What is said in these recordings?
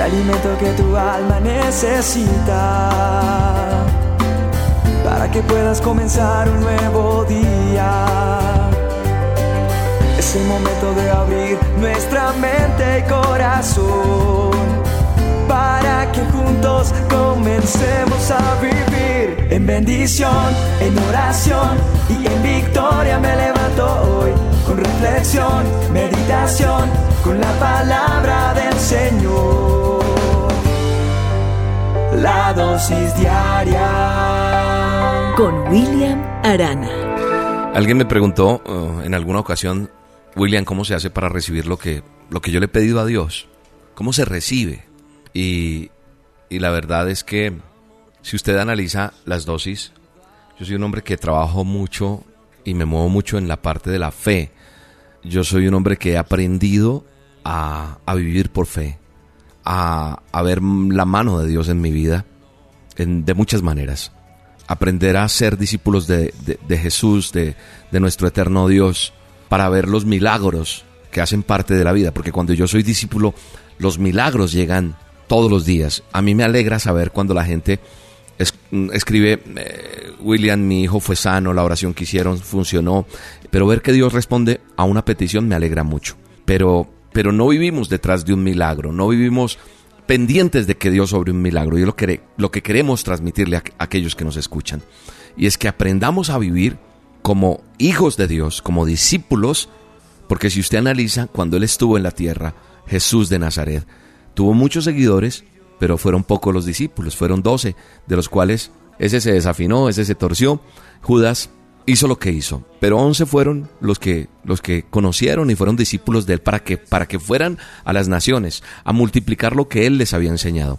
el alimento que tu alma necesita para que puedas comenzar un nuevo día. Es el momento de abrir nuestra mente y corazón para que juntos comencemos a vivir en bendición, en oración y en victoria me levanto hoy con reflexión, meditación, con la palabra del Señor. La dosis diaria con William Arana. Alguien me preguntó uh, en alguna ocasión, William, ¿cómo se hace para recibir lo que, lo que yo le he pedido a Dios? ¿Cómo se recibe? Y, y la verdad es que si usted analiza las dosis, yo soy un hombre que trabajo mucho y me muevo mucho en la parte de la fe yo soy un hombre que he aprendido a, vivir por fe, a, ver la mano de Dios en mi vida de muchas maneras. Aprender a ser discípulos de, Jesús, de, de nuestro eterno Dios, para ver los milagros que hacen parte de la vida. Porque cuando yo soy discípulo, los milagros llegan todos los días. A mí me alegra saber cuando la gente escribe, eh, William, mi hijo fue sano, la oración que hicieron funcionó, pero ver que Dios responde a una petición me alegra mucho. Pero, pero no vivimos detrás de un milagro, no vivimos pendientes de que Dios sobre un milagro. Y lo que, lo que queremos transmitirle a aquellos que nos escuchan. Y es que aprendamos a vivir como hijos de Dios, como discípulos, porque si usted analiza, cuando Él estuvo en la tierra, Jesús de Nazaret, tuvo muchos seguidores, pero fueron pocos los discípulos, fueron doce, de los cuales ese se desafinó, ese se torció. Judas hizo lo que hizo, pero once fueron los que, los que conocieron y fueron discípulos de él para que, para que fueran a las naciones a multiplicar lo que él les había enseñado.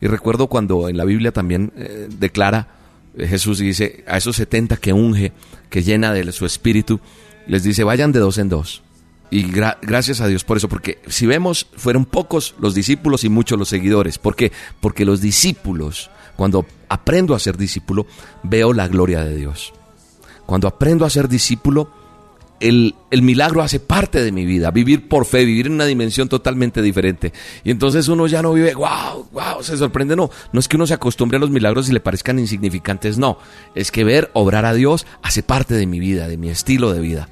Y recuerdo cuando en la Biblia también eh, declara, eh, Jesús dice, a esos setenta que unge, que llena de su espíritu, les dice, vayan de dos en dos y gracias a Dios por eso, porque si vemos, fueron pocos los discípulos y muchos los seguidores. ¿Por qué? Porque los discípulos, cuando aprendo a ser discípulo, veo la gloria de Dios. Cuando aprendo a ser discípulo, el, el, milagro hace parte de mi vida, vivir por fe, vivir en una dimensión totalmente diferente. Y entonces uno ya no vive, wow, wow, se sorprende, no. No es que uno se acostumbre a los milagros y le parezcan insignificantes, no. Es que ver obrar a Dios hace parte de mi vida, de mi estilo de vida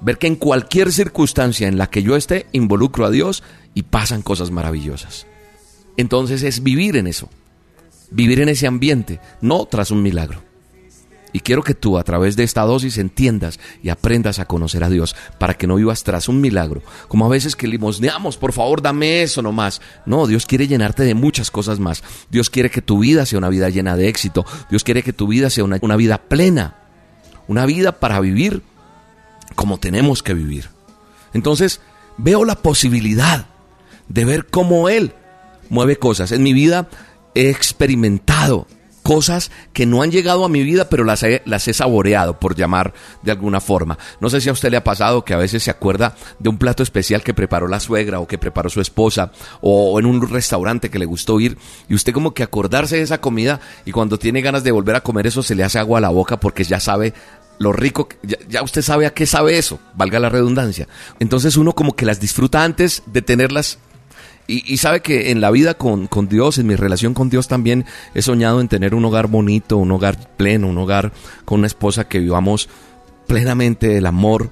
ver que en cualquier circunstancia en la que yo esté, involucro a Dios y pasan cosas maravillosas. Entonces es vivir en eso, vivir en ese ambiente, no tras un milagro. Y quiero que tú a través de esta dosis entiendas y aprendas a conocer a Dios para que no vivas tras un milagro. Como a veces que limosneamos, por favor dame eso nomás. No, Dios quiere llenarte de muchas cosas más. Dios quiere que tu vida sea una vida llena de éxito. Dios quiere que tu vida sea una, una vida plena. Una vida para vivir como tenemos que vivir. Entonces, veo la posibilidad de ver cómo Él mueve cosas. En mi vida he experimentado cosas que no han llegado a mi vida, pero las he, las he saboreado, por llamar de alguna forma. No sé si a usted le ha pasado que a veces se acuerda de un plato especial que preparó la suegra o que preparó su esposa o en un restaurante que le gustó ir y usted como que acordarse de esa comida y cuando tiene ganas de volver a comer eso se le hace agua a la boca porque ya sabe lo rico, ya, usted sabe a qué sabe eso, valga la redundancia. Entonces uno como que las disfruta antes de tenerlas y, sabe que en la vida con, con, Dios, en mi relación con Dios también he soñado en tener un hogar bonito, un hogar pleno, un hogar con una esposa que vivamos plenamente el amor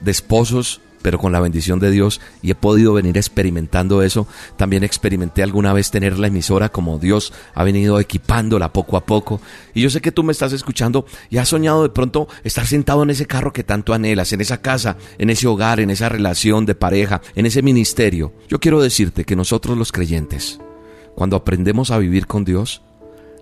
de esposos pero con la bendición de Dios y he podido venir experimentando eso. También experimenté alguna vez tener la emisora como Dios ha venido equipándola poco a poco. Y yo sé que tú me estás escuchando y has soñado de pronto estar sentado en ese carro que tanto anhelas, en esa casa, en ese hogar, en esa relación de pareja, en ese ministerio. Yo quiero decirte que nosotros los creyentes, cuando aprendemos a vivir con Dios,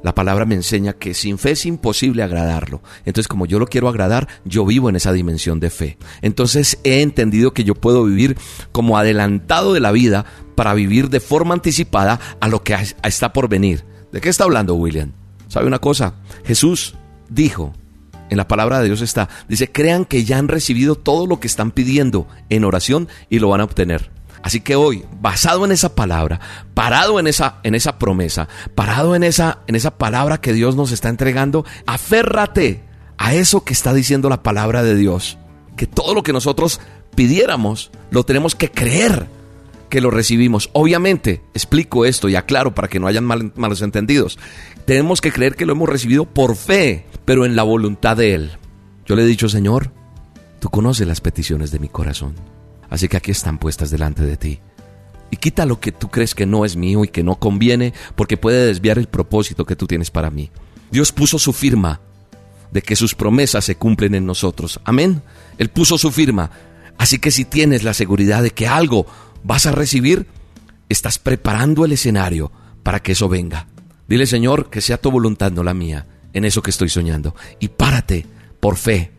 la palabra me enseña que sin fe es imposible agradarlo. Entonces, como yo lo quiero agradar, yo vivo en esa dimensión de fe. Entonces, he entendido que yo puedo vivir como adelantado de la vida para vivir de forma anticipada a lo que está por venir. ¿De qué está hablando William? ¿Sabe una cosa? Jesús dijo, en la palabra de Dios está, dice, crean que ya han recibido todo lo que están pidiendo en oración y lo van a obtener. Así que hoy, basado en esa palabra, parado en esa, en esa promesa, parado en esa, en esa palabra que Dios nos está entregando, aférrate a eso que está diciendo la palabra de Dios. Que todo lo que nosotros pidiéramos, lo tenemos que creer que lo recibimos. Obviamente, explico esto y aclaro para que no hayan malos entendidos. Tenemos que creer que lo hemos recibido por fe, pero en la voluntad de Él. Yo le he dicho, Señor, tú conoces las peticiones de mi corazón. Así que aquí están puestas delante de ti. Y quita lo que tú crees que no es mío y que no conviene, porque puede desviar el propósito que tú tienes para mí. Dios puso su firma de que sus promesas se cumplen en nosotros. Amén. Él puso su firma. Así que si tienes la seguridad de que algo vas a recibir, estás preparando el escenario para que eso venga. Dile, Señor, que sea tu voluntad, no la mía, en eso que estoy soñando. Y párate por fe,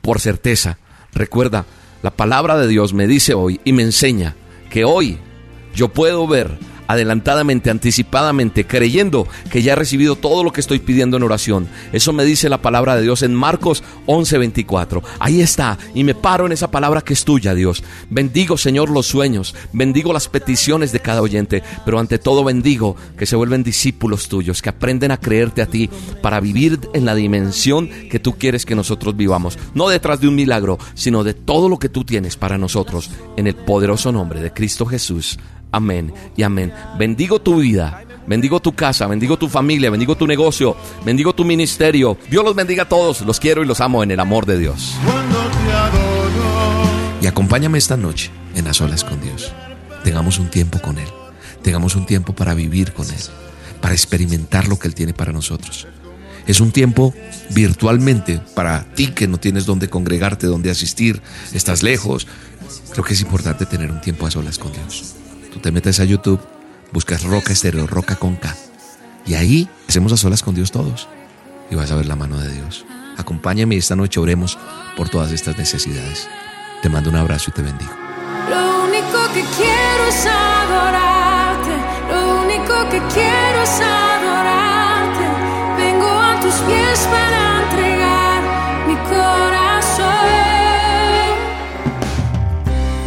por certeza. Recuerda, la palabra de Dios me dice hoy y me enseña que hoy yo puedo ver adelantadamente, anticipadamente, creyendo que ya he recibido todo lo que estoy pidiendo en oración. Eso me dice la palabra de Dios en Marcos 11:24. Ahí está, y me paro en esa palabra que es tuya, Dios. Bendigo, Señor, los sueños, bendigo las peticiones de cada oyente, pero ante todo bendigo que se vuelven discípulos tuyos, que aprenden a creerte a ti para vivir en la dimensión que tú quieres que nosotros vivamos. No detrás de un milagro, sino de todo lo que tú tienes para nosotros, en el poderoso nombre de Cristo Jesús. Amén y amén. Bendigo tu vida. Bendigo tu casa, bendigo tu familia, bendigo tu negocio, bendigo tu ministerio. Dios los bendiga a todos. Los quiero y los amo en el amor de Dios. Y acompáñame esta noche en las olas con Dios. Tengamos un tiempo con Él. Tengamos un tiempo para vivir con Él, para experimentar lo que Él tiene para nosotros. Es un tiempo virtualmente para ti que no tienes dónde congregarte, dónde asistir, estás lejos. Creo que es importante tener un tiempo a solas con Dios. Tú te metes a YouTube, buscas Roca Estéreo, Roca con K. Y ahí hacemos a solas con Dios todos. Y vas a ver la mano de Dios. Acompáñame y esta noche oremos por todas estas necesidades. Te mando un abrazo y te bendigo. Lo único que quiero es adorarte. Lo único que quiero es adorarte. Vengo a tus pies para entregar mi corazón.